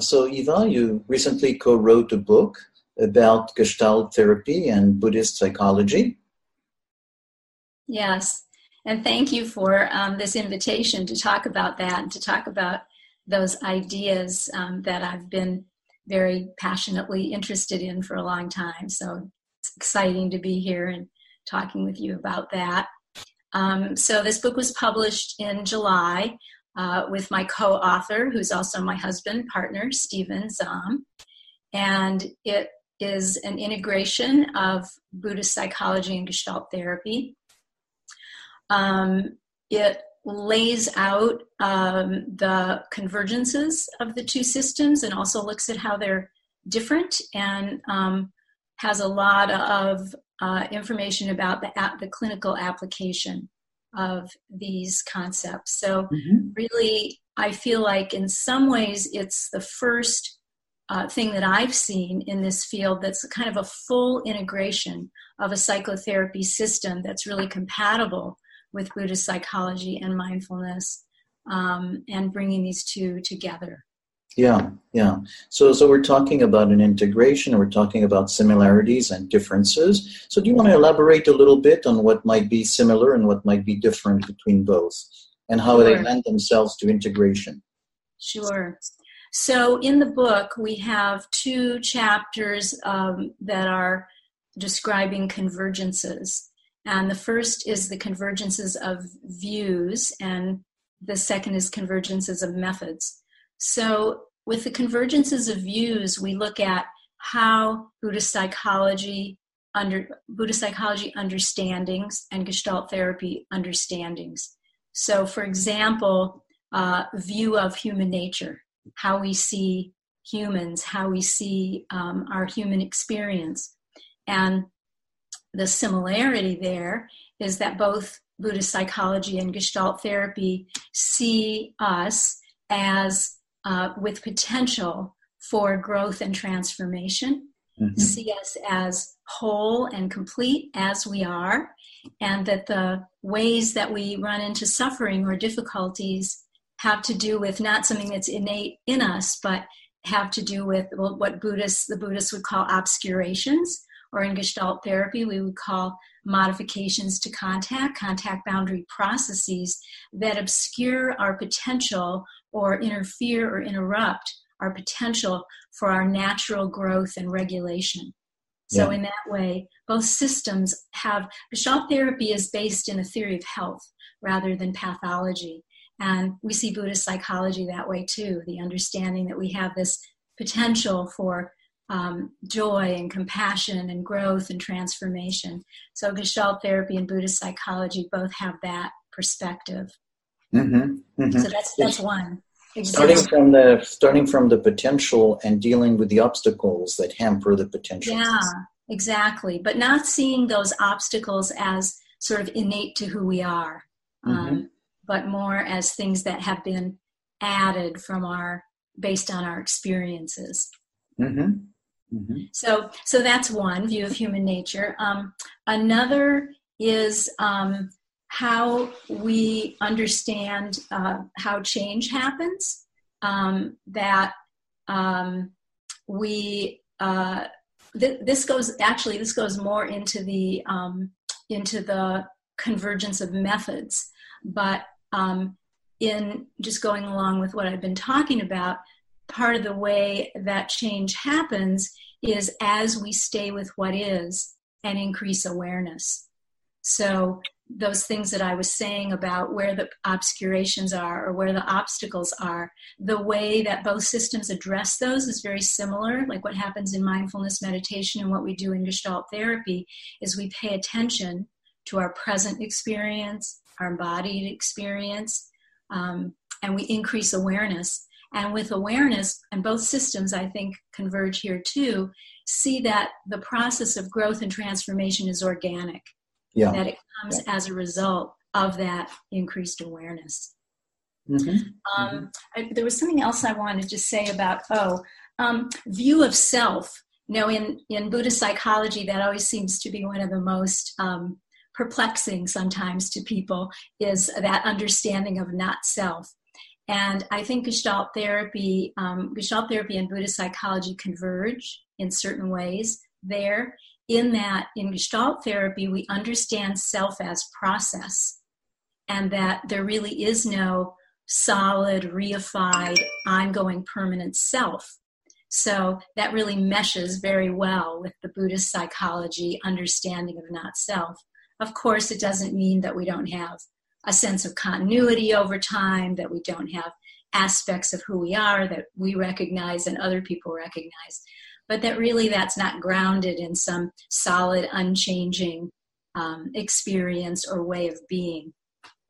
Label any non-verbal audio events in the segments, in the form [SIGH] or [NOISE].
So, Eva, you recently co wrote a book about Gestalt therapy and Buddhist psychology. Yes, and thank you for um, this invitation to talk about that and to talk about those ideas um, that I've been very passionately interested in for a long time. So it's exciting to be here and talking with you about that. Um, so this book was published in July uh, with my co-author, who's also my husband partner, Stephen Zahm, and it is an integration of Buddhist psychology and Gestalt therapy. Um, it lays out um, the convergences of the two systems and also looks at how they're different and um, has a lot of uh, information about the, the clinical application of these concepts. So, mm-hmm. really, I feel like in some ways it's the first uh, thing that I've seen in this field that's kind of a full integration of a psychotherapy system that's really compatible with Buddhist psychology and mindfulness um, and bringing these two together. Yeah, yeah. So, so we're talking about an integration. We're talking about similarities and differences. So, do you want to elaborate a little bit on what might be similar and what might be different between both, and how sure. they lend themselves to integration? Sure. So, in the book, we have two chapters um, that are describing convergences. And the first is the convergences of views, and the second is convergences of methods. So, with the convergences of views, we look at how Buddhist psychology under Buddhist psychology understandings and Gestalt therapy understandings. So, for example, uh, view of human nature, how we see humans, how we see um, our human experience, and the similarity there is that both Buddhist psychology and Gestalt therapy see us as uh, with potential for growth and transformation, mm-hmm. see us as whole and complete as we are, and that the ways that we run into suffering or difficulties have to do with not something that's innate in us, but have to do with what Buddhists, the Buddhists would call obscurations, or in Gestalt therapy, we would call modifications to contact, contact boundary processes that obscure our potential or interfere or interrupt our potential for our natural growth and regulation. So, yeah. in that way, both systems have Gestalt therapy is based in a theory of health rather than pathology. And we see Buddhist psychology that way too the understanding that we have this potential for um, joy and compassion and growth and transformation. So, Gestalt therapy and Buddhist psychology both have that perspective. Mm-hmm, mm-hmm. So that's that's one. Starting from the starting from the potential and dealing with the obstacles that hamper the potential. Yeah, exactly. But not seeing those obstacles as sort of innate to who we are, um, mm-hmm. um, but more as things that have been added from our based on our experiences. Mm-hmm. Mm-hmm. So, so that's one view of human nature. Um, another is um, how we understand uh, how change happens. Um, that um, we uh, th- this goes actually this goes more into the um, into the convergence of methods, but um, in just going along with what I've been talking about, part of the way that change happens is as we stay with what is and increase awareness. So, those things that I was saying about where the obscurations are or where the obstacles are, the way that both systems address those is very similar. Like what happens in mindfulness meditation and what we do in Gestalt therapy is we pay attention to our present experience, our embodied experience, um, and we increase awareness. And with awareness, and both systems I think converge here too, see that the process of growth and transformation is organic. Yeah. That it comes yeah. as a result of that increased awareness. Mm-hmm. Um, mm-hmm. I, there was something else I wanted to say about, oh, um, view of self. You know, in, in Buddhist psychology, that always seems to be one of the most um, perplexing sometimes to people is that understanding of not self. And I think Gestalt therapy, um, Gestalt therapy and Buddhist psychology converge in certain ways there. In that, in Gestalt therapy, we understand self as process, and that there really is no solid, reified, ongoing, permanent self. So that really meshes very well with the Buddhist psychology understanding of not self. Of course, it doesn't mean that we don't have a sense of continuity over time, that we don't have aspects of who we are that we recognize and other people recognize, but that really that's not grounded in some solid, unchanging um, experience or way of being.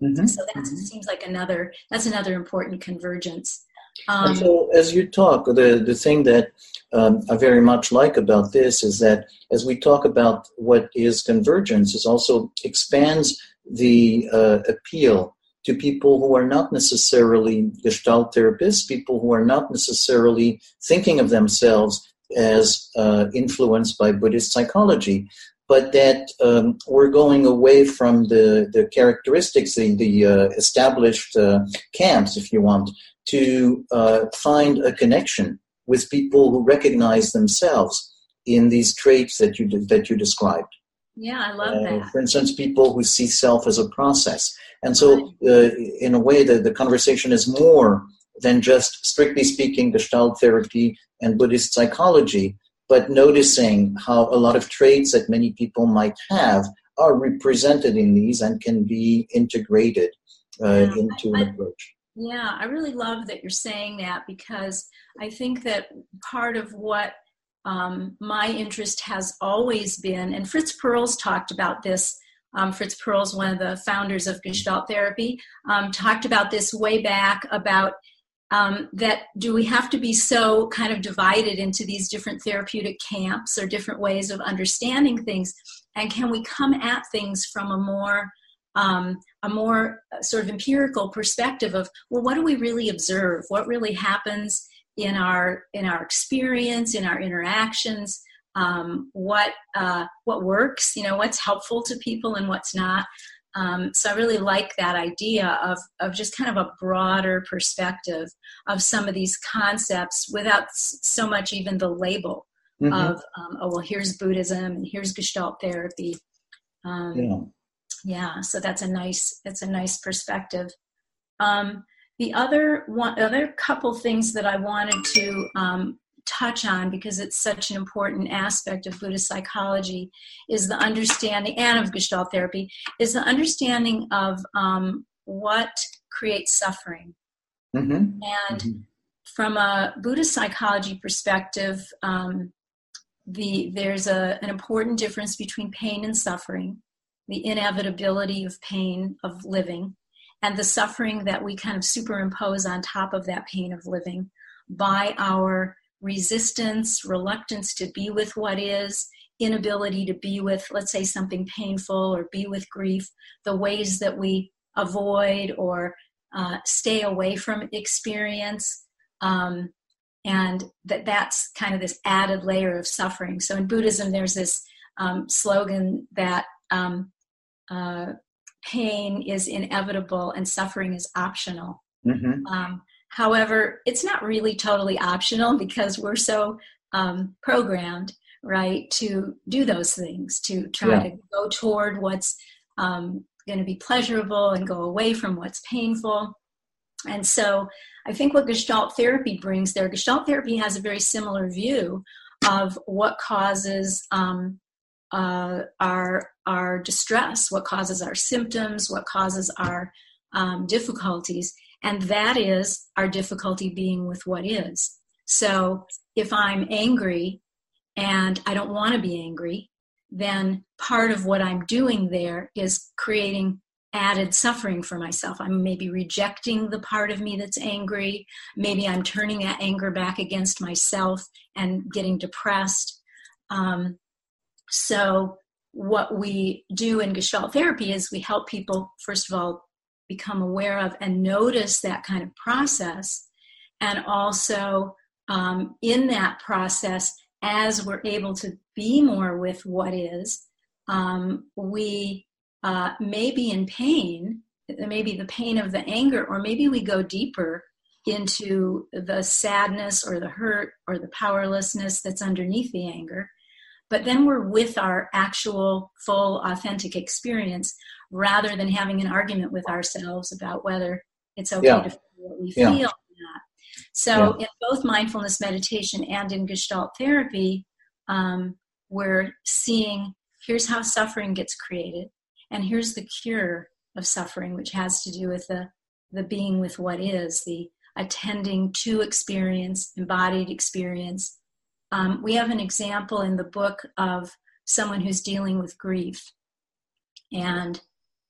Mm-hmm. So that mm-hmm. seems like another that's another important convergence. Um, so as you talk, the the thing that um, I very much like about this is that as we talk about what is convergence, it also expands the uh, appeal to people who are not necessarily Gestalt therapists, people who are not necessarily thinking of themselves as uh, influenced by Buddhist psychology, but that um, we're going away from the, the characteristics, the, the uh, established uh, camps, if you want, to uh, find a connection with people who recognize themselves in these traits that you that you described. Yeah, I love uh, that. For instance, people who see self as a process. And so, uh, in a way, the, the conversation is more than just, strictly speaking, Gestalt therapy and Buddhist psychology, but noticing how a lot of traits that many people might have are represented in these and can be integrated uh, yeah, into I, an approach. Yeah, I really love that you're saying that because I think that part of what um, my interest has always been, and Fritz Perls talked about this. Um, Fritz Perls, one of the founders of Gestalt therapy, um, talked about this way back about um, that do we have to be so kind of divided into these different therapeutic camps or different ways of understanding things, and can we come at things from a more um, a more uh, sort of empirical perspective of well what do we really observe? What really happens in our in our experience in our interactions? Um, what uh, what works? You know what's helpful to people and what's not um, so i really like that idea of of just kind of a broader perspective of some of these concepts without so much even the label mm-hmm. of um, oh well here's buddhism and here's gestalt therapy um, yeah. yeah so that's a nice that's a nice perspective um, the other one, other couple things that I wanted to um, touch on because it's such an important aspect of Buddhist psychology is the understanding and of Gestalt therapy is the understanding of um, what creates suffering. Mm-hmm. And mm-hmm. from a Buddhist psychology perspective, um, the there's a, an important difference between pain and suffering, the inevitability of pain of living, and the suffering that we kind of superimpose on top of that pain of living by our resistance, reluctance to be with what is, inability to be with, let's say, something painful or be with grief, the ways that we avoid or uh, stay away from experience. Um, and that that's kind of this added layer of suffering. So in Buddhism, there's this um, slogan that um, uh, pain is inevitable and suffering is optional. Mm-hmm. Um, however, it's not really totally optional because we're so um, programmed, right, to do those things, to try yeah. to go toward what's um, going to be pleasurable and go away from what's painful. And so I think what Gestalt therapy brings there, Gestalt therapy has a very similar view of what causes um, uh, our our distress, what causes our symptoms, what causes our um, difficulties, and that is our difficulty being with what is. So if I'm angry and I don't want to be angry, then part of what I'm doing there is creating added suffering for myself. I'm maybe rejecting the part of me that's angry. Maybe I'm turning that anger back against myself and getting depressed. Um, so, what we do in Gestalt therapy is we help people, first of all, become aware of and notice that kind of process. And also, um, in that process, as we're able to be more with what is, um, we uh, may be in pain, maybe the pain of the anger, or maybe we go deeper into the sadness or the hurt or the powerlessness that's underneath the anger. But then we're with our actual, full, authentic experience rather than having an argument with ourselves about whether it's okay yeah. to feel what we yeah. feel so, yeah. in both mindfulness meditation and in Gestalt therapy, um, we're seeing here's how suffering gets created, and here's the cure of suffering, which has to do with the, the being with what is, the attending to experience, embodied experience. Um, we have an example in the book of someone who's dealing with grief, and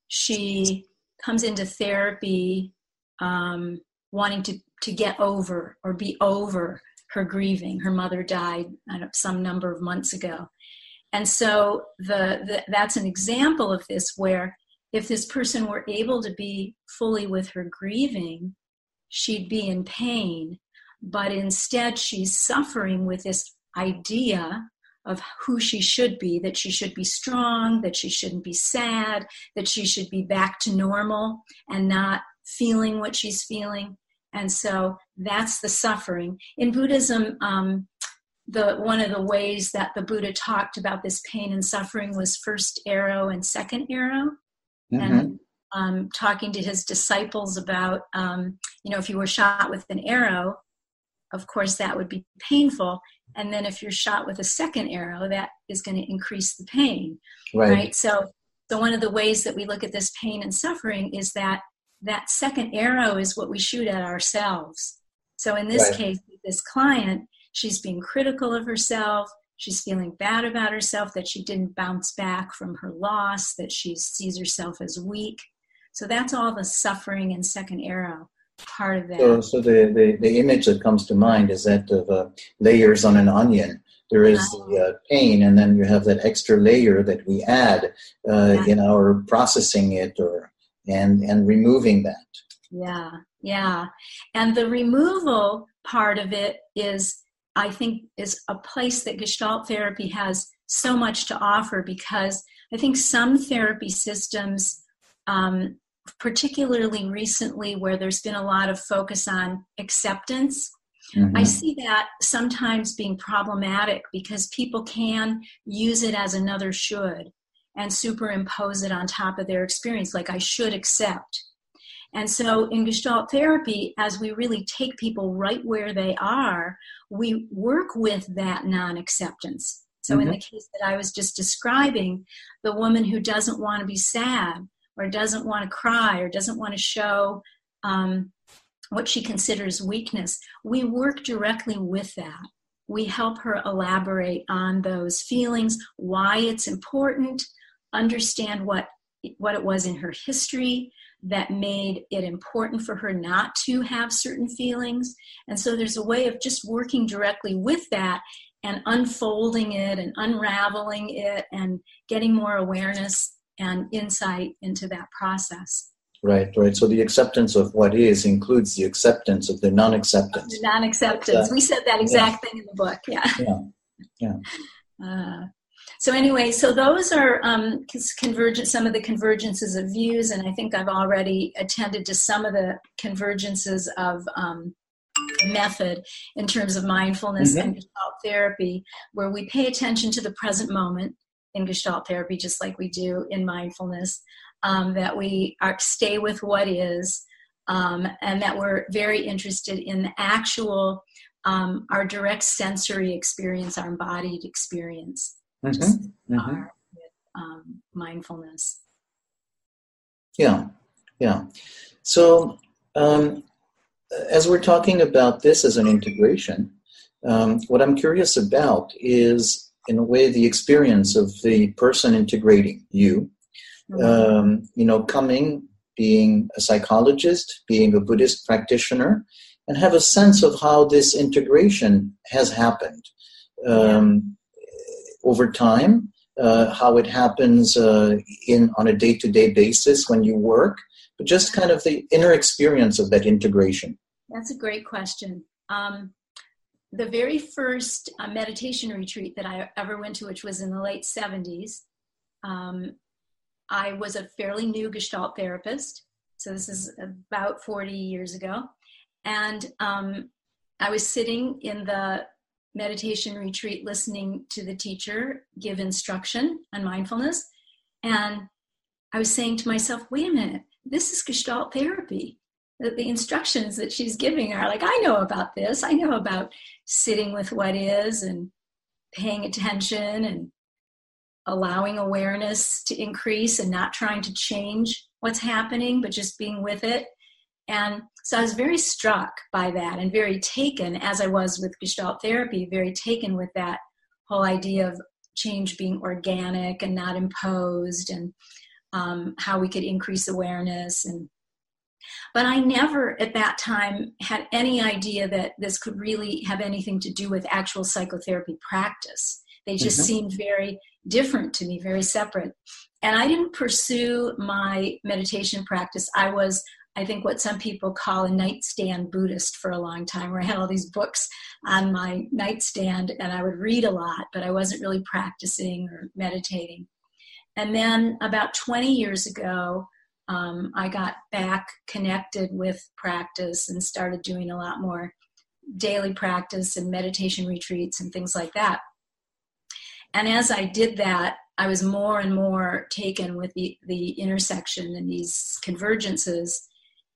she comes into therapy um, wanting to to get over or be over her grieving. Her mother died know, some number of months ago. And so the, the, that's an example of this where if this person were able to be fully with her grieving, she'd be in pain. But instead, she's suffering with this idea of who she should be that she should be strong, that she shouldn't be sad, that she should be back to normal and not feeling what she's feeling. And so that's the suffering. In Buddhism, um, the one of the ways that the Buddha talked about this pain and suffering was first arrow and second arrow, mm-hmm. and um, talking to his disciples about, um, you know, if you were shot with an arrow, of course that would be painful, and then if you're shot with a second arrow, that is going to increase the pain, right. right? So, so one of the ways that we look at this pain and suffering is that that second arrow is what we shoot at ourselves. So in this right. case, this client, she's being critical of herself. She's feeling bad about herself that she didn't bounce back from her loss, that she sees herself as weak. So that's all the suffering and second arrow part of that. So, so the, the, the image that comes to mind is that of uh, layers on an onion. There is the uh, pain, and then you have that extra layer that we add uh, yeah. in our processing it or and and removing that yeah yeah and the removal part of it is i think is a place that gestalt therapy has so much to offer because i think some therapy systems um, particularly recently where there's been a lot of focus on acceptance mm-hmm. i see that sometimes being problematic because people can use it as another should and superimpose it on top of their experience, like I should accept. And so in Gestalt therapy, as we really take people right where they are, we work with that non acceptance. So mm-hmm. in the case that I was just describing, the woman who doesn't want to be sad or doesn't want to cry or doesn't want to show um, what she considers weakness, we work directly with that. We help her elaborate on those feelings, why it's important, understand what what it was in her history that made it important for her not to have certain feelings. And so there's a way of just working directly with that and unfolding it and unraveling it and getting more awareness and insight into that process. Right, right. So the acceptance of what is includes the acceptance of the non acceptance. Non acceptance. we said that exact yeah. thing in the book. Yeah. Yeah. Yeah. [LAUGHS] Uh, so anyway, so those are um, convergent, some of the convergences of views, and I think I've already attended to some of the convergences of um, method in terms of mindfulness mm-hmm. and Gestalt therapy, where we pay attention to the present moment in Gestalt therapy, just like we do in mindfulness. Um, that we are stay with what is, um, and that we're very interested in the actual, um, our direct sensory experience, our embodied experience mm-hmm. mm-hmm. with um, mindfulness. Yeah, yeah. So, um, as we're talking about this as an integration, um, what I'm curious about is, in a way, the experience of the person integrating you. Mm-hmm. Um, you know, coming, being a psychologist, being a Buddhist practitioner, and have a sense of how this integration has happened. Um, over time, uh, how it happens uh, in on a day-to-day basis when you work, but just kind of the inner experience of that integration. That's a great question. Um, the very first uh, meditation retreat that I ever went to, which was in the late 70s, um, I was a fairly new Gestalt therapist. So this is about 40 years ago. And um, I was sitting in the meditation retreat listening to the teacher give instruction on mindfulness. And I was saying to myself, wait a minute, this is Gestalt therapy. The, the instructions that she's giving are like, I know about this. I know about sitting with what is and paying attention and allowing awareness to increase and not trying to change what's happening, but just being with it. And so I was very struck by that and very taken, as I was with Gestalt therapy, very taken with that whole idea of change being organic and not imposed and um, how we could increase awareness and but i never at that time had any idea that this could really have anything to do with actual psychotherapy practice they just mm-hmm. seemed very different to me very separate and i didn't pursue my meditation practice i was I think what some people call a nightstand Buddhist for a long time, where I had all these books on my nightstand and I would read a lot, but I wasn't really practicing or meditating. And then about 20 years ago, um, I got back connected with practice and started doing a lot more daily practice and meditation retreats and things like that. And as I did that, I was more and more taken with the, the intersection and these convergences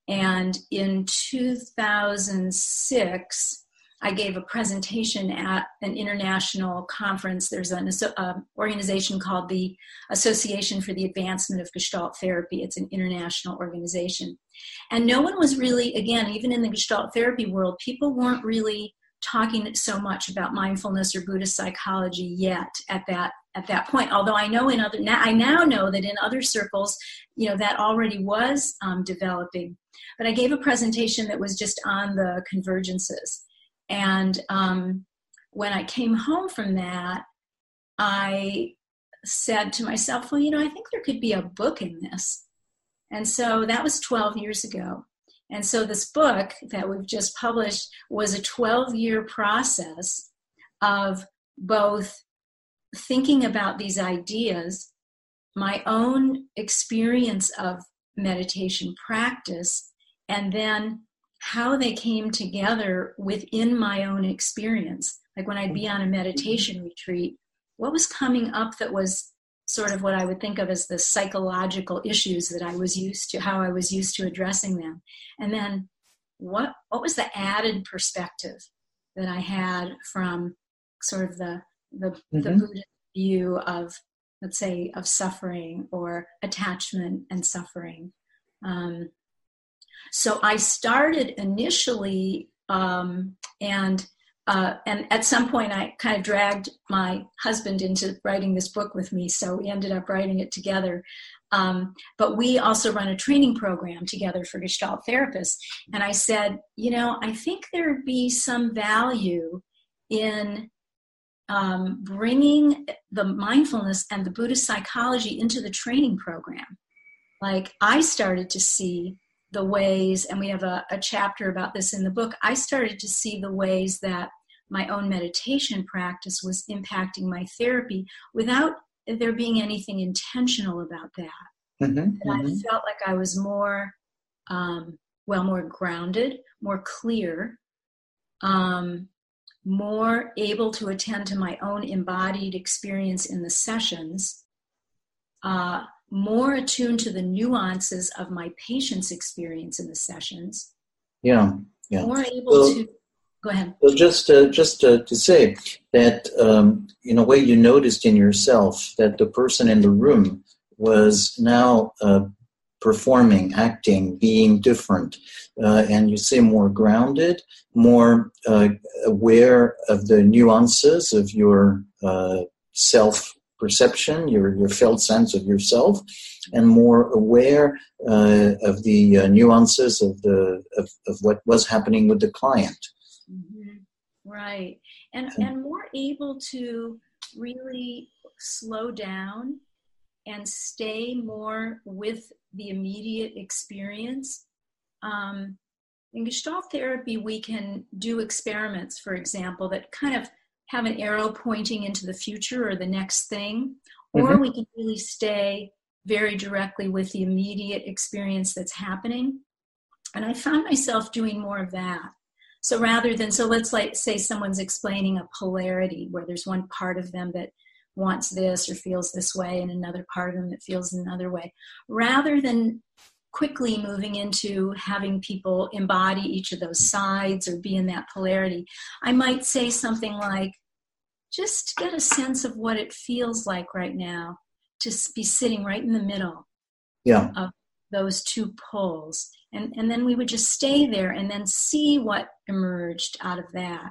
and in 2006, I gave a presentation at an international conference. There's an uh, organization called the Association for the Advancement of Gestalt Therapy. It's an international organization. And no one was really, again, even in the Gestalt therapy world, people weren't really talking so much about mindfulness or Buddhist psychology yet at that at that point. Although I know in other, I now know that in other circles, you know, that already was um, developing. But I gave a presentation that was just on the convergences, and um, when I came home from that, I said to myself, well, you know, I think there could be a book in this. And so that was 12 years ago. And so this book that we've just published was a 12 year process of both thinking about these ideas, my own experience of meditation practice, and then how they came together within my own experience. Like when I'd be on a meditation retreat, what was coming up that was sort of what I would think of as the psychological issues that I was used to, how I was used to addressing them. And then what what was the added perspective that I had from sort of the the, mm-hmm. the Buddhist view of let's say of suffering or attachment and suffering. Um, so I started initially um, and uh, and at some point, I kind of dragged my husband into writing this book with me, so we ended up writing it together. Um, but we also run a training program together for Gestalt therapists. And I said, you know, I think there'd be some value in um, bringing the mindfulness and the Buddhist psychology into the training program. Like, I started to see the ways, and we have a, a chapter about this in the book, I started to see the ways that my own meditation practice was impacting my therapy without there being anything intentional about that. Mm-hmm, and mm-hmm. I felt like I was more, um, well, more grounded, more clear, um, more able to attend to my own embodied experience in the sessions, uh, more attuned to the nuances of my patient's experience in the sessions. Yeah, yeah. More able well, to Go ahead. Well, just uh, just uh, to say that um, in a way you noticed in yourself that the person in the room was now uh, performing, acting, being different, uh, and you say more grounded, more uh, aware of the nuances of your uh, self perception, your your felt sense of yourself, and more aware uh, of the uh, nuances of the of, of what was happening with the client. Right. And and more able to really slow down and stay more with the immediate experience. Um, in Gestalt therapy, we can do experiments, for example, that kind of have an arrow pointing into the future or the next thing, or mm-hmm. we can really stay very directly with the immediate experience that's happening. And I found myself doing more of that. So rather than, so let's like say someone's explaining a polarity where there's one part of them that wants this or feels this way and another part of them that feels another way. Rather than quickly moving into having people embody each of those sides or be in that polarity, I might say something like, just get a sense of what it feels like right now to be sitting right in the middle yeah. of those two poles. And, and then we would just stay there and then see what emerged out of that.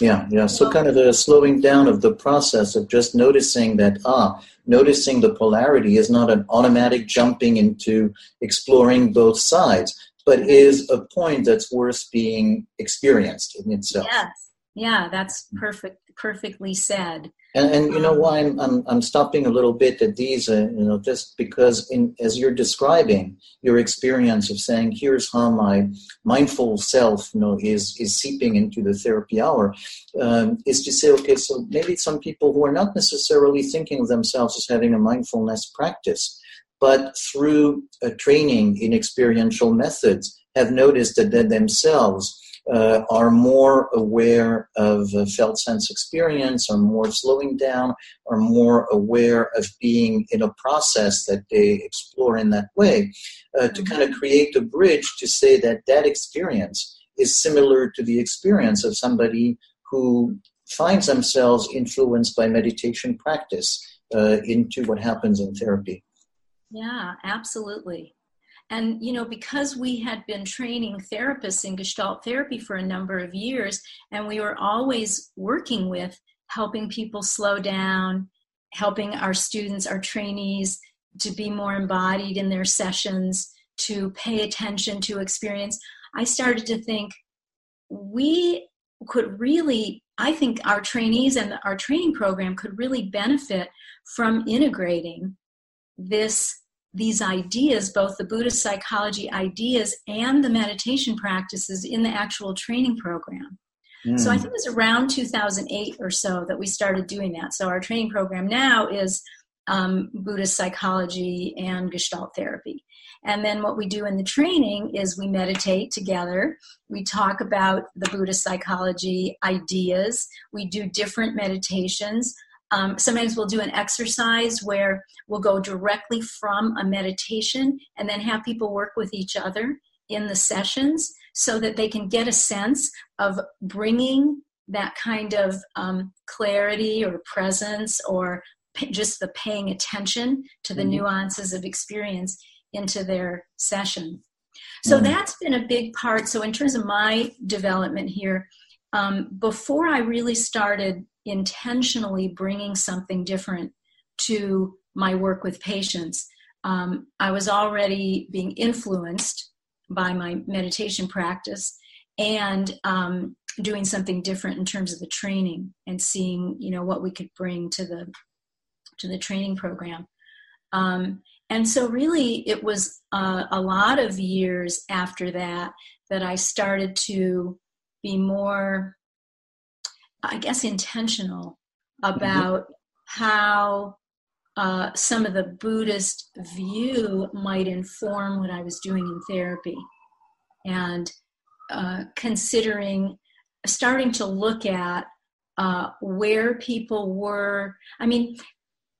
Yeah, yeah. So kind of a slowing down of the process of just noticing that, ah, noticing the polarity is not an automatic jumping into exploring both sides, but is a point that's worth being experienced in itself. Yes. Yeah, that's perfect perfectly said. And, and you know why I'm, I'm, I'm stopping a little bit at these, uh, you know, just because in, as you're describing your experience of saying, here's how my mindful self, you know, is, is seeping into the therapy hour, um, is to say, okay, so maybe some people who are not necessarily thinking of themselves as having a mindfulness practice, but through a training in experiential methods have noticed that they themselves uh, are more aware of felt sense experience, are more slowing down, are more aware of being in a process that they explore in that way, uh, to kind of mm-hmm. create a bridge to say that that experience is similar to the experience of somebody who finds themselves influenced by meditation practice uh, into what happens in therapy. Yeah, absolutely. And, you know, because we had been training therapists in Gestalt therapy for a number of years, and we were always working with helping people slow down, helping our students, our trainees to be more embodied in their sessions, to pay attention to experience, I started to think we could really, I think our trainees and our training program could really benefit from integrating this these ideas, both the Buddhist psychology ideas and the meditation practices in the actual training program. Mm. So I hmm. think it was around 2008 or so that we started doing that. So our training program now is um, Buddhist psychology and Gestalt therapy. And then what we do in the training is we meditate together. We talk about the Buddhist psychology ideas. We do different meditations. Um, sometimes we'll do an exercise where we'll go directly from a meditation and then have people work with each other in the sessions so that they can get a sense of bringing that kind of um, clarity or presence or p- just the paying attention to the mm-hmm. nuances of experience into their session. So mm-hmm. that's been a big part. So, in terms of my development here, um, before I really started intentionally bringing something different to my work with patients, um, I was already being influenced by my meditation practice and um, doing something different in terms of the training and seeing you know what we could bring to the to the training program. Um, and so really it was uh, a lot of years after that that i started to be more I guess, intentional mm-hmm. about how uh, some of the Buddhist view might inform what I was doing in therapy. And uh, considering, starting to look at uh, where people were. I mean,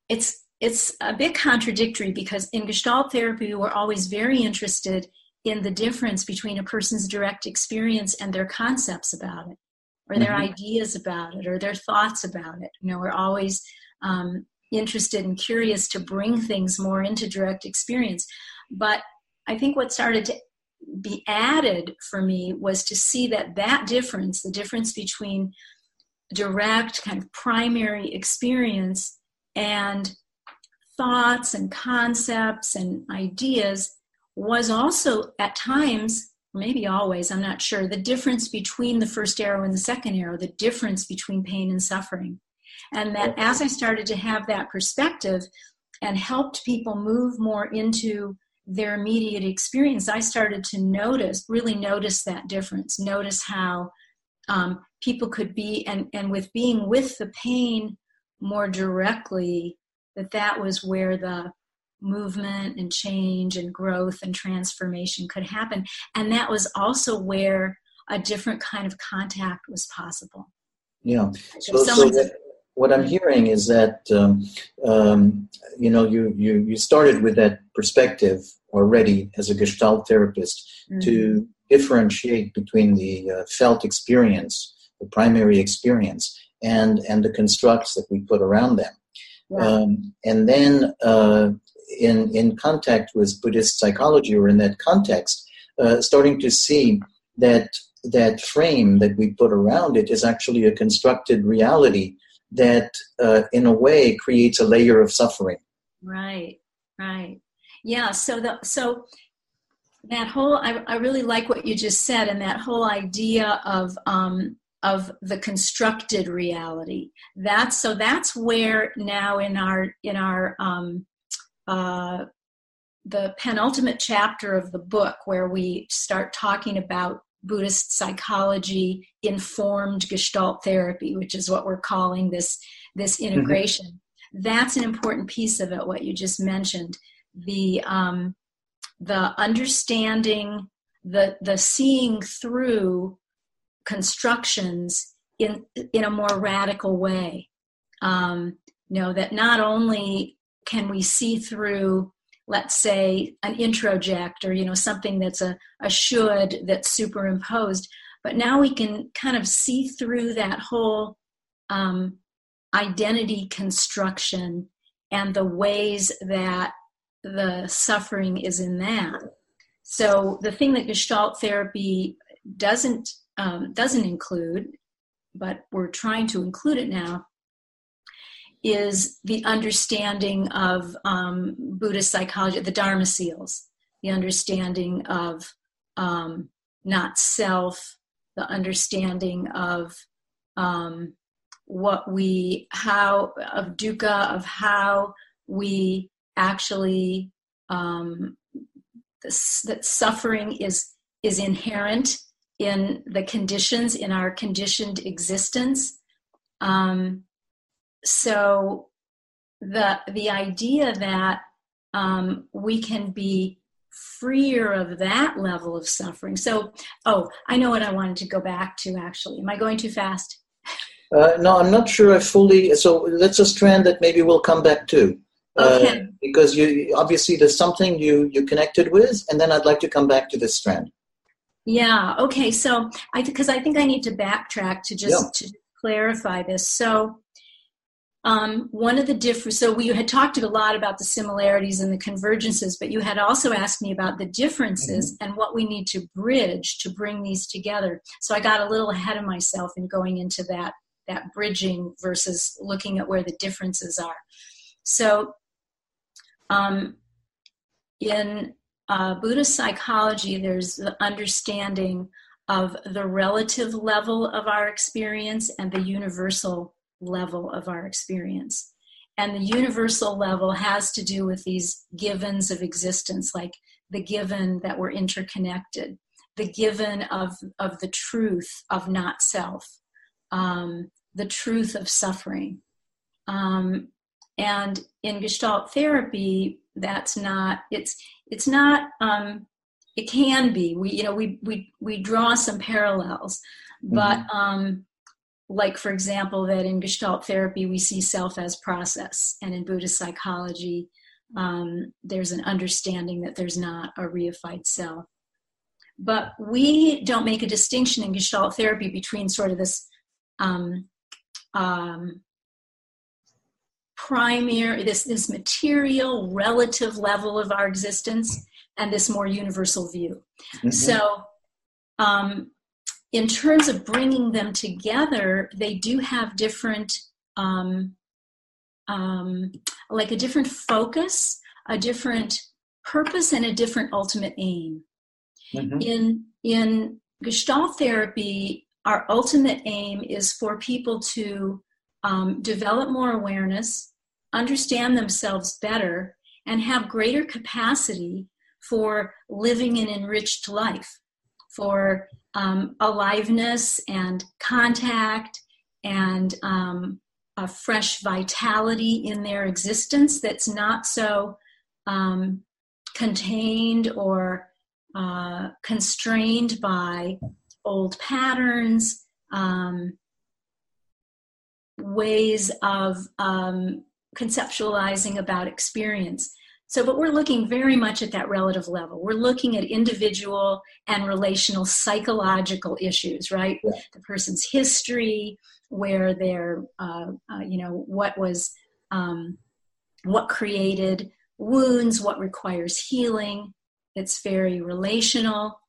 it's it's a bit contradictory because in Gestalt therapy, we're always very interested in the difference between a person's direct experience and their concepts about it or their mm-hmm. ideas about it or their thoughts about it. You know, we're always um, interested and curious to bring things more into direct experience. But I think what started to be added for me was to see that that difference, the difference between direct kind of primary experience and thoughts and concepts and ideas was also at times maybe always, I'm not sure, the difference between the first arrow and the second arrow, the difference between pain and suffering. And that as I started to have that perspective and helped people move more into their immediate experience, I started to notice, really notice that difference, notice how um, people could be, and, and with being with the pain more directly, that that was where the movement and change and growth and transformation could happen. And that was also where a different kind of contact was possible. Yeah. So, so that, what I'm hearing is that um, um, you know you, you you started with that perspective already as a Gestalt therapist mm-hmm. to differentiate between the uh, felt experience, the primary experience, and and the constructs that we put around them. Um, and then uh, in in contact with Buddhist psychology or in that context, uh, starting to see that that frame that we put around it is actually a constructed reality that, uh, in a way, creates a layer of suffering. Right, right, yeah. So the so that whole I, I really like what you just said, and that whole idea of um, of the constructed reality. That's so that's where now in our in our um, uh, the penultimate chapter of the book where we start talking about Buddhist psychology informed Gestalt therapy, which is what we're calling this, this mm-hmm. integration. Mm-hmm. That's an important piece of it, what you just mentioned. The, um, the understanding, the, the seeing through constructions in, in a more radical way. Um, you know, that not only can we see through let's say an introject or you know something that's a, a should that's superimposed. But now we can kind of see through that whole um, identity construction and the ways that the suffering is in that. So the thing that gestalt therapy doesn't um, doesn't include but we're trying to include it now is the understanding of um, Buddhist psychology, the Dharma seals, the understanding of um, not self, the understanding of um, what we, how, of dukkha, of how we actually, um, that suffering is, is inherent in the conditions, in our conditioned existence. Um, so the the idea that um, we can be freer of that level of suffering. So, oh, I know what I wanted to go back to. Actually, am I going too fast? Uh, no, I'm not sure I fully. So that's a strand that maybe we'll come back to. Uh, okay. Uh, because you obviously there's something you you connected with, and then I'd like to come back to this strand. Yeah. Okay. So I because I think I need to backtrack to just yeah. to clarify this. So um, one of the different, so we had talked a lot about the similarities and the convergences, but you had also asked me about the differences mm-hmm. and what we need to bridge to bring these together. So I got a little ahead of myself in going into that that bridging versus looking at where the differences are. So, um, in uh, Buddhist psychology, there's the understanding of the relative level of our experience and the universal level of our experience. And the universal level has to do with these givens of existence, like the given that we're interconnected, the given of, of the truth of not self, um, the truth of suffering. Um, and in Gestalt therapy, that's not, it's, it's not, um, it can be, we, you know, we, we, we draw some parallels, but, mm-hmm. Like for example that in gestalt therapy we see self as process and in buddhist psychology um, there's an understanding that there's not a reified self but we don't make a distinction in gestalt therapy between sort of this um, um, primary this this material relative level of our existence and this more universal view mm-hmm. so um, in terms of bringing them together, they do have different, um, um, like a different focus, a different purpose, and a different ultimate aim. Mm-hmm. In in Gestalt therapy, our ultimate aim is for people to um, develop more awareness, understand themselves better, and have greater capacity for living an enriched life, for um, aliveness and contact and um, a fresh vitality in their existence that's not so um, contained or uh, constrained by old patterns, um, ways of um, conceptualizing about experience. So, but we're looking very much at that relative level. We're looking at individual and relational psychological issues, right? Yeah. The person's history, where they're, uh, uh, you know, what was, um, what created wounds, what requires healing. It's very relational.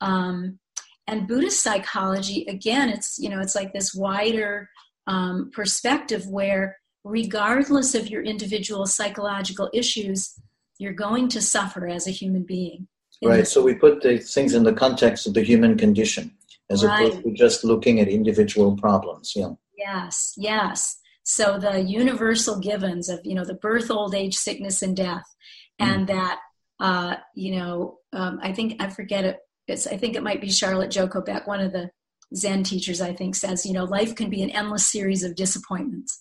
Um, and Buddhist psychology, again, it's, you know, it's like this wider um, perspective where regardless of your individual psychological issues, you're going to suffer as a human being. Right. So we put the things in the context of the human condition as right. opposed to just looking at individual problems. Yeah. Yes. Yes. So the universal givens of you know the birth, old age, sickness, and death, and mm. that uh, you know um, I think I forget it. It's I think it might be Charlotte Joko Beck, one of the Zen teachers. I think says you know life can be an endless series of disappointments,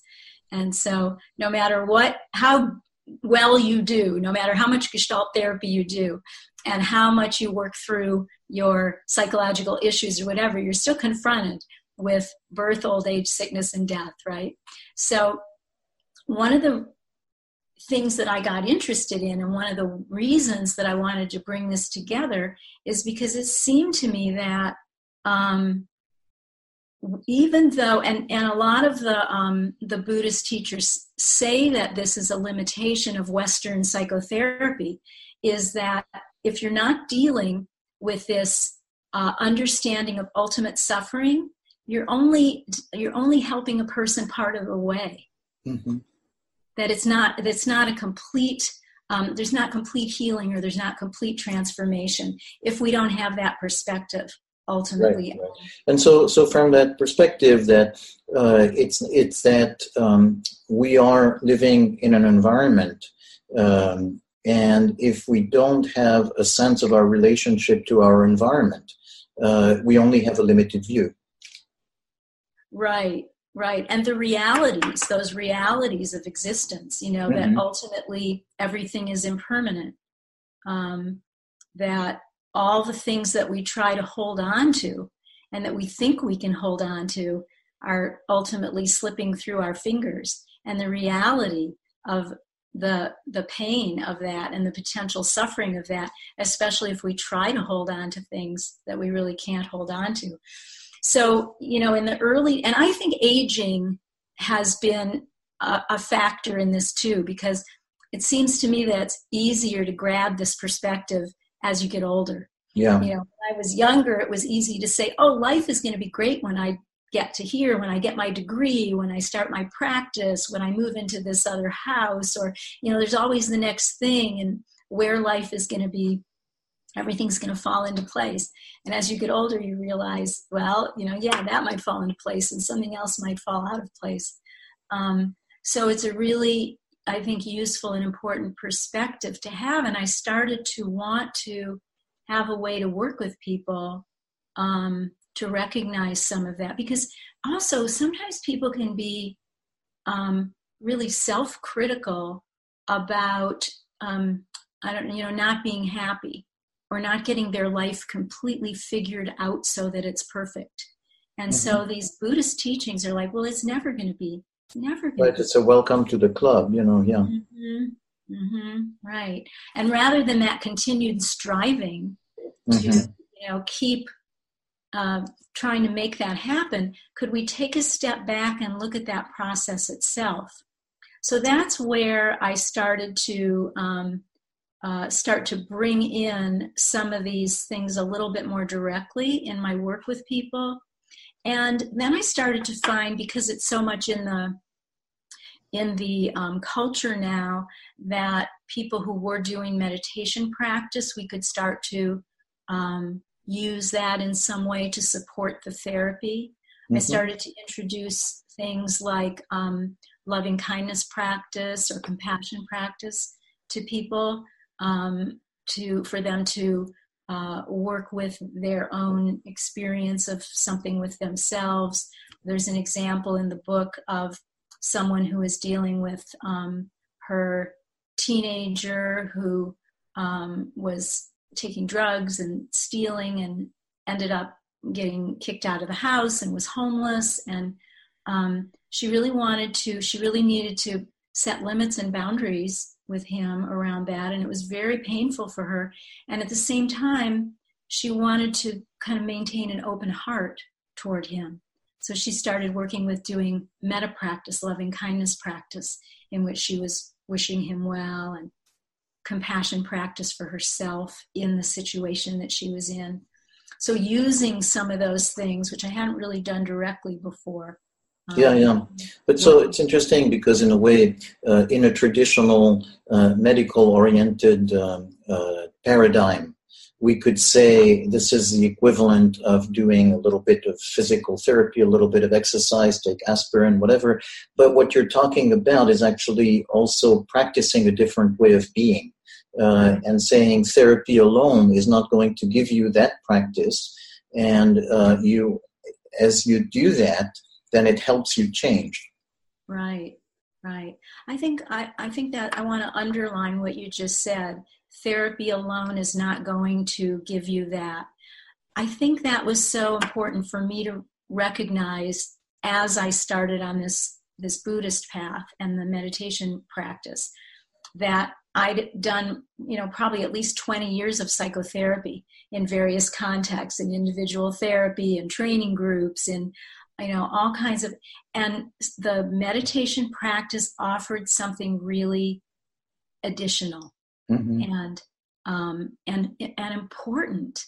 and so no matter what, how well you do, no matter how much Gestalt therapy you do, and how much you work through your psychological issues or whatever, you're still confronted with birth, old age, sickness, and death, right? So, one of the things that I got interested in, and one of the reasons that I wanted to bring this together, is because it seemed to me that um, even though and, and a lot of the um, the buddhist teachers say that this is a limitation of western psychotherapy is that if you're not dealing with this uh, understanding of ultimate suffering you're only you're only helping a person part of the way mm-hmm. that it's not that's not a complete um, there's not complete healing or there's not complete transformation if we don't have that perspective ultimately. Right, right. And so, so from that perspective, that uh, it's it's that um, we are living in an environment, um, and if we don't have a sense of our relationship to our environment, uh, we only have a limited view. Right. Right. And the realities, those realities of existence, you know, mm-hmm. that ultimately everything is impermanent. Um, that all the things that we try to hold on to and that we think we can hold on to are ultimately slipping through our fingers. And the reality of the the pain of that and the potential suffering of that especially if we try to hold on to things that we really can't hold on to. So you know in the early and i think aging has been a, a factor in this too because it seems to me that it's easier to grab this perspective as you get older. Yeah. You know, when I was younger, it was easy to say, oh, life is going to be great when I get to here, when I get my degree, when I start my practice, when I move into this other house, or, you know, there's always the next thing and where life is going to be. Everything's going to fall into place. And as you get older, you realize, well, you know, yeah, that might fall into place and something else might fall out of place. Um, so it's a really I think, useful and important perspective to have. And I started to want to have a way to work with people um, to recognize some of that. Because also, sometimes people can be um, really self critical about, um, I don't you know, not being happy or not getting their life completely figured out so that it's perfect. And mm-hmm. so these Buddhist teachings are like, well, it's never going to be Never. Right. It's a welcome to the club, you know. Yeah. Mm-hmm. Mm-hmm. Right. And rather than that continued striving to, mm-hmm. you know, keep uh, trying to make that happen, could we take a step back and look at that process itself? So that's where I started to um, uh, start to bring in some of these things a little bit more directly in my work with people and then I started to find, because it's so much in the in the um, culture now, that people who were doing meditation practice, we could start to um, use that in some way to support the therapy. Mm-hmm. I started to introduce things like um, loving kindness practice or compassion practice to people um, to for them to uh, work with their own experience of something with themselves. There's an example in the book of someone who is dealing with um, her teenager who um, was taking drugs and stealing and ended up getting kicked out of the house and was homeless. And um, she really wanted to she really needed to set limits and boundaries with him around that. And it was very painful for her. And at the same time she wanted to kind of maintain an open heart toward him so she started working with doing metta practice loving kindness practice in which she was wishing him well and compassion practice for herself in the situation that she was in so using some of those things which i hadn't really done directly before yeah, yeah. But so it's interesting because, in a way, uh, in a traditional uh, medical oriented um, uh, paradigm, we could say this is the equivalent of doing a little bit of physical therapy, a little bit of exercise, take aspirin, whatever. But what you're talking about is actually also practicing a different way of being. Uh, and saying therapy alone is not going to give you that practice. And uh, you, as you do that, then it helps you change. Right, right. I think I, I think that I want to underline what you just said. Therapy alone is not going to give you that. I think that was so important for me to recognize as I started on this this Buddhist path and the meditation practice that I'd done, you know, probably at least 20 years of psychotherapy in various contexts, in individual therapy, in training groups, in you know all kinds of and the meditation practice offered something really additional mm-hmm. and um, and and important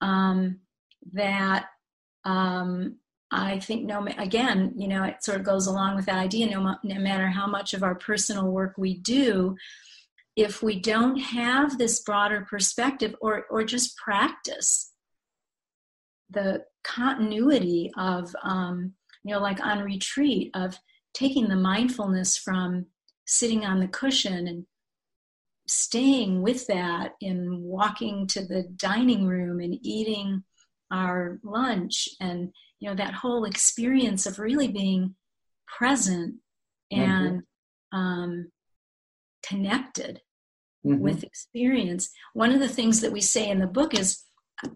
um, that um, I think no again you know it sort of goes along with that idea no, no matter how much of our personal work we do if we don't have this broader perspective or or just practice the continuity of um, you know like on retreat of taking the mindfulness from sitting on the cushion and staying with that in walking to the dining room and eating our lunch and you know that whole experience of really being present mm-hmm. and mm-hmm. um, connected mm-hmm. with experience one of the things that we say in the book is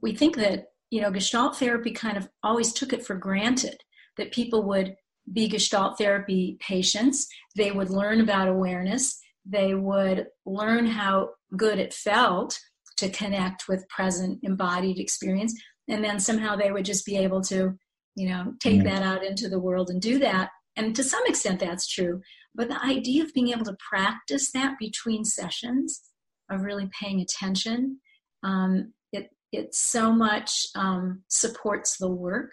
we think that you know, Gestalt therapy kind of always took it for granted that people would be Gestalt therapy patients. They would learn about awareness. They would learn how good it felt to connect with present embodied experience. And then somehow they would just be able to, you know, take mm-hmm. that out into the world and do that. And to some extent, that's true. But the idea of being able to practice that between sessions, of really paying attention, um, it so much um, supports the work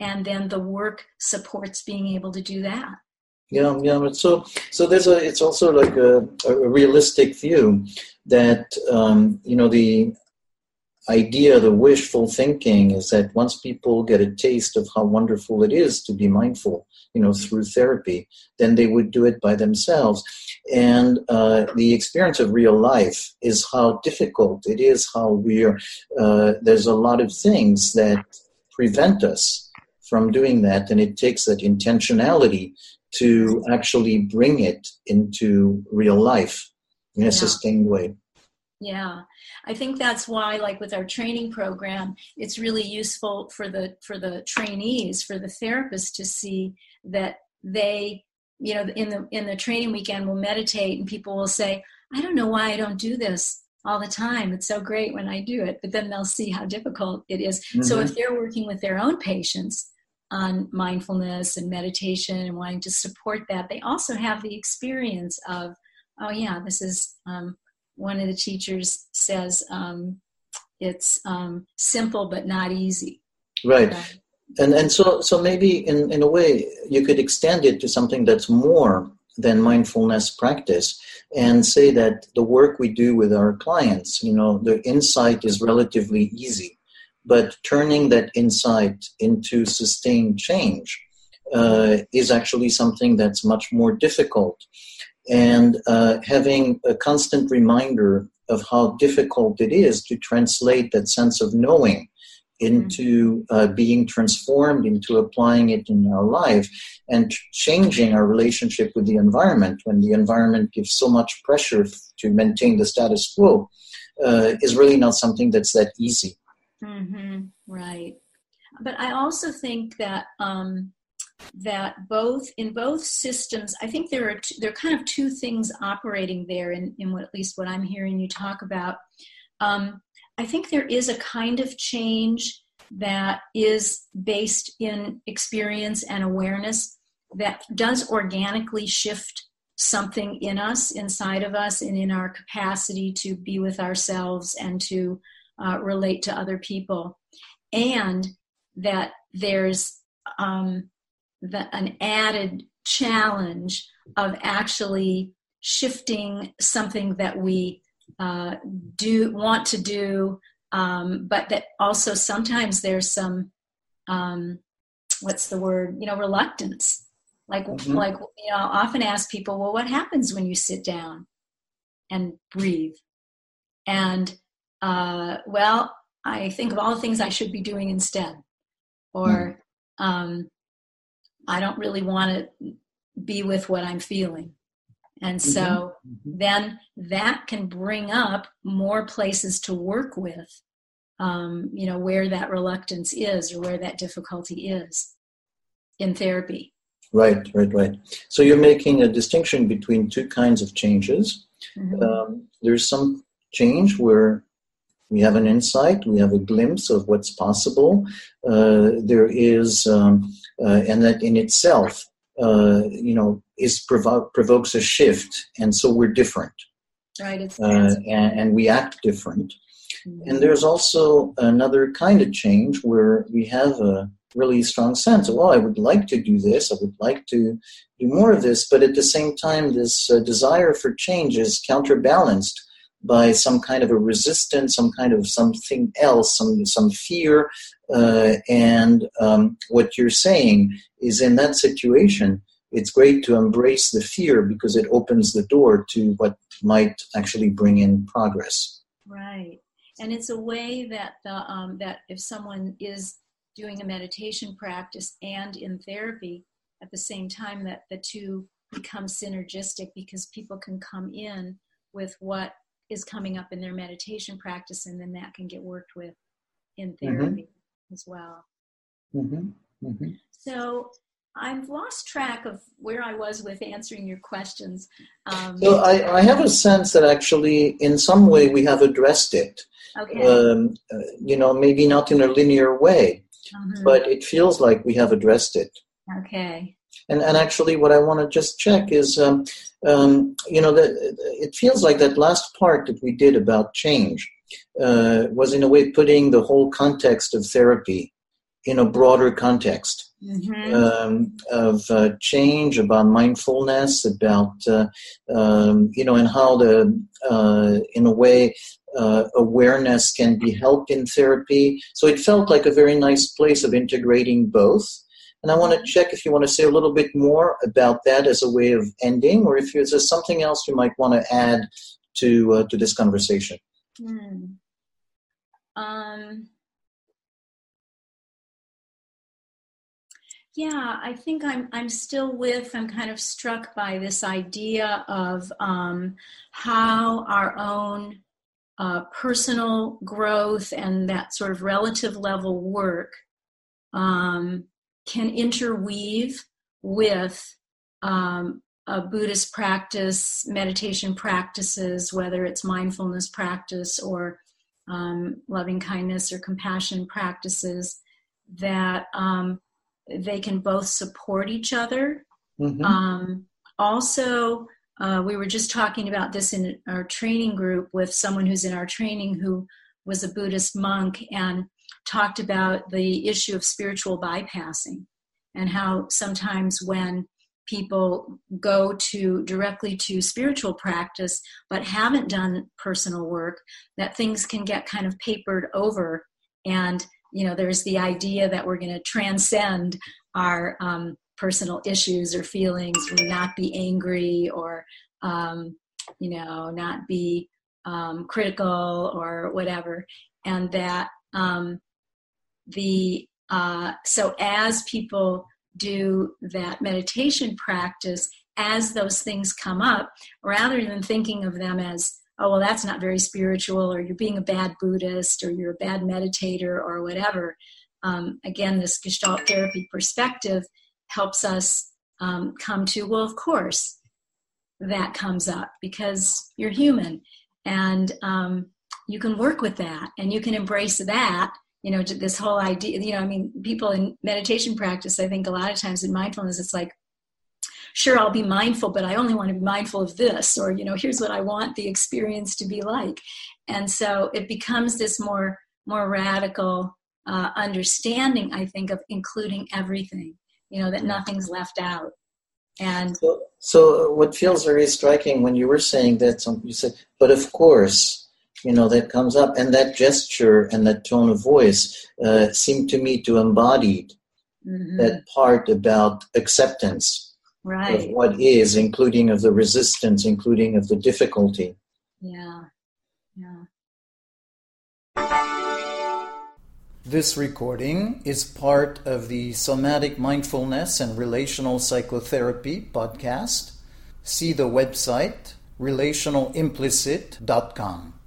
and then the work supports being able to do that. Yeah yeah but so so there's a it's also like a, a realistic view that um, you know the idea the wishful thinking is that once people get a taste of how wonderful it is to be mindful you know through therapy then they would do it by themselves and uh, the experience of real life is how difficult it is how we're uh, there's a lot of things that prevent us from doing that and it takes that intentionality to actually bring it into real life in a yeah. sustained way yeah i think that's why like with our training program it's really useful for the for the trainees for the therapists to see that they you know in the in the training weekend will meditate and people will say i don't know why i don't do this all the time it's so great when i do it but then they'll see how difficult it is. Mm-hmm. so if they're working with their own patients on mindfulness and meditation and wanting to support that they also have the experience of oh yeah this is um, one of the teachers says um, it's um, simple but not easy. Right. And and so so maybe in in a way you could extend it to something that's more than mindfulness practice and say that the work we do with our clients you know the insight is relatively easy but turning that insight into sustained change uh, is actually something that's much more difficult and uh, having a constant reminder of how difficult it is to translate that sense of knowing into uh, being transformed, into applying it in our life, and changing our relationship with the environment when the environment gives so much pressure to maintain the status quo uh, is really not something that's that easy. Mm-hmm. Right. But I also think that um, that both in both systems, I think there are there are kind of two things operating there in, in what, at least what I'm hearing you talk about. Um, I think there is a kind of change that is based in experience and awareness that does organically shift something in us, inside of us, and in our capacity to be with ourselves and to uh, relate to other people. And that there's um, the, an added challenge of actually shifting something that we uh, do want to do, um, but that also sometimes there's some um, what's the word you know reluctance. Like mm-hmm. like you know, I often ask people, well, what happens when you sit down and breathe? And uh, well, I think of all the things I should be doing instead, or mm. um, I don't really want to be with what I'm feeling. And so mm-hmm. mm-hmm. then that can bring up more places to work with, um, you know, where that reluctance is or where that difficulty is in therapy. Right, right, right. So you're making a distinction between two kinds of changes. Mm-hmm. Um, there's some change where we have an insight, we have a glimpse of what's possible. Uh, there is, um, uh, and that in itself uh, you know, is provo- provokes a shift, and so we're different. Right. Uh, and, and, we act different. Mm-hmm. And there's also another kind of change where we have a really strong sense of, well, I would like to do this, I would like to do more of this, but at the same time, this uh, desire for change is counterbalanced by some kind of a resistance, some kind of something else, some some fear, uh, and um, what you're saying is in that situation, it's great to embrace the fear because it opens the door to what might actually bring in progress. Right, and it's a way that the um, that if someone is doing a meditation practice and in therapy at the same time, that the two become synergistic because people can come in with what is coming up in their meditation practice, and then that can get worked with in mm-hmm. therapy. Mm-hmm as well. Mm-hmm. Mm-hmm. So I've lost track of where I was with answering your questions. Um, so I, I, have a sense that actually, in some way, we have addressed it. Okay. Um, uh, you know, maybe not in a linear way, mm-hmm. but it feels like we have addressed it. Okay. And, and actually, what I want to just check is, um, um, you know, that it feels like that last part that we did about change uh, was in a way putting the whole context of therapy in a broader context mm-hmm. um, of uh, change, about mindfulness, about uh, um, you know, and how the uh, in a way uh, awareness can be helped in therapy. So it felt like a very nice place of integrating both. And I want to check if you want to say a little bit more about that as a way of ending, or if there's something else you might want to add to uh, to this conversation. Hmm. Um, yeah, I think I'm I'm still with. I'm kind of struck by this idea of um, how our own uh, personal growth and that sort of relative level work um, can interweave with um, a Buddhist practice, meditation practices, whether it's mindfulness practice or um, loving kindness or compassion practices, that um, they can both support each other. Mm-hmm. Um, also, uh, we were just talking about this in our training group with someone who's in our training who was a Buddhist monk and talked about the issue of spiritual bypassing and how sometimes when people go to directly to spiritual practice but haven't done personal work that things can get kind of papered over. And you know there's the idea that we're going to transcend our um, personal issues or feelings or not be angry or um, you know not be um, critical or whatever. And that um, the uh, so as people do that meditation practice, as those things come up, rather than thinking of them as oh well that's not very spiritual or you're being a bad buddhist or you're a bad meditator or whatever um, again this gestalt therapy perspective helps us um, come to well of course that comes up because you're human and um, you can work with that and you can embrace that you know this whole idea you know i mean people in meditation practice i think a lot of times in mindfulness it's like sure i'll be mindful but i only want to be mindful of this or you know here's what i want the experience to be like. And so it becomes this more more radical uh, understanding i think of including everything you know that nothing's left out. And so, so what feels very striking when you were saying that you said but of course you know that comes up. And that gesture and that tone of voice uh, seemed to me to embody mm-hmm. that part about acceptance right. of what is including of the resistance including of the difficulty. Yeah. Yeah. This recording is part of the somatic mindfulness and relational psychotherapy podcast. See the website relationalimplicit.com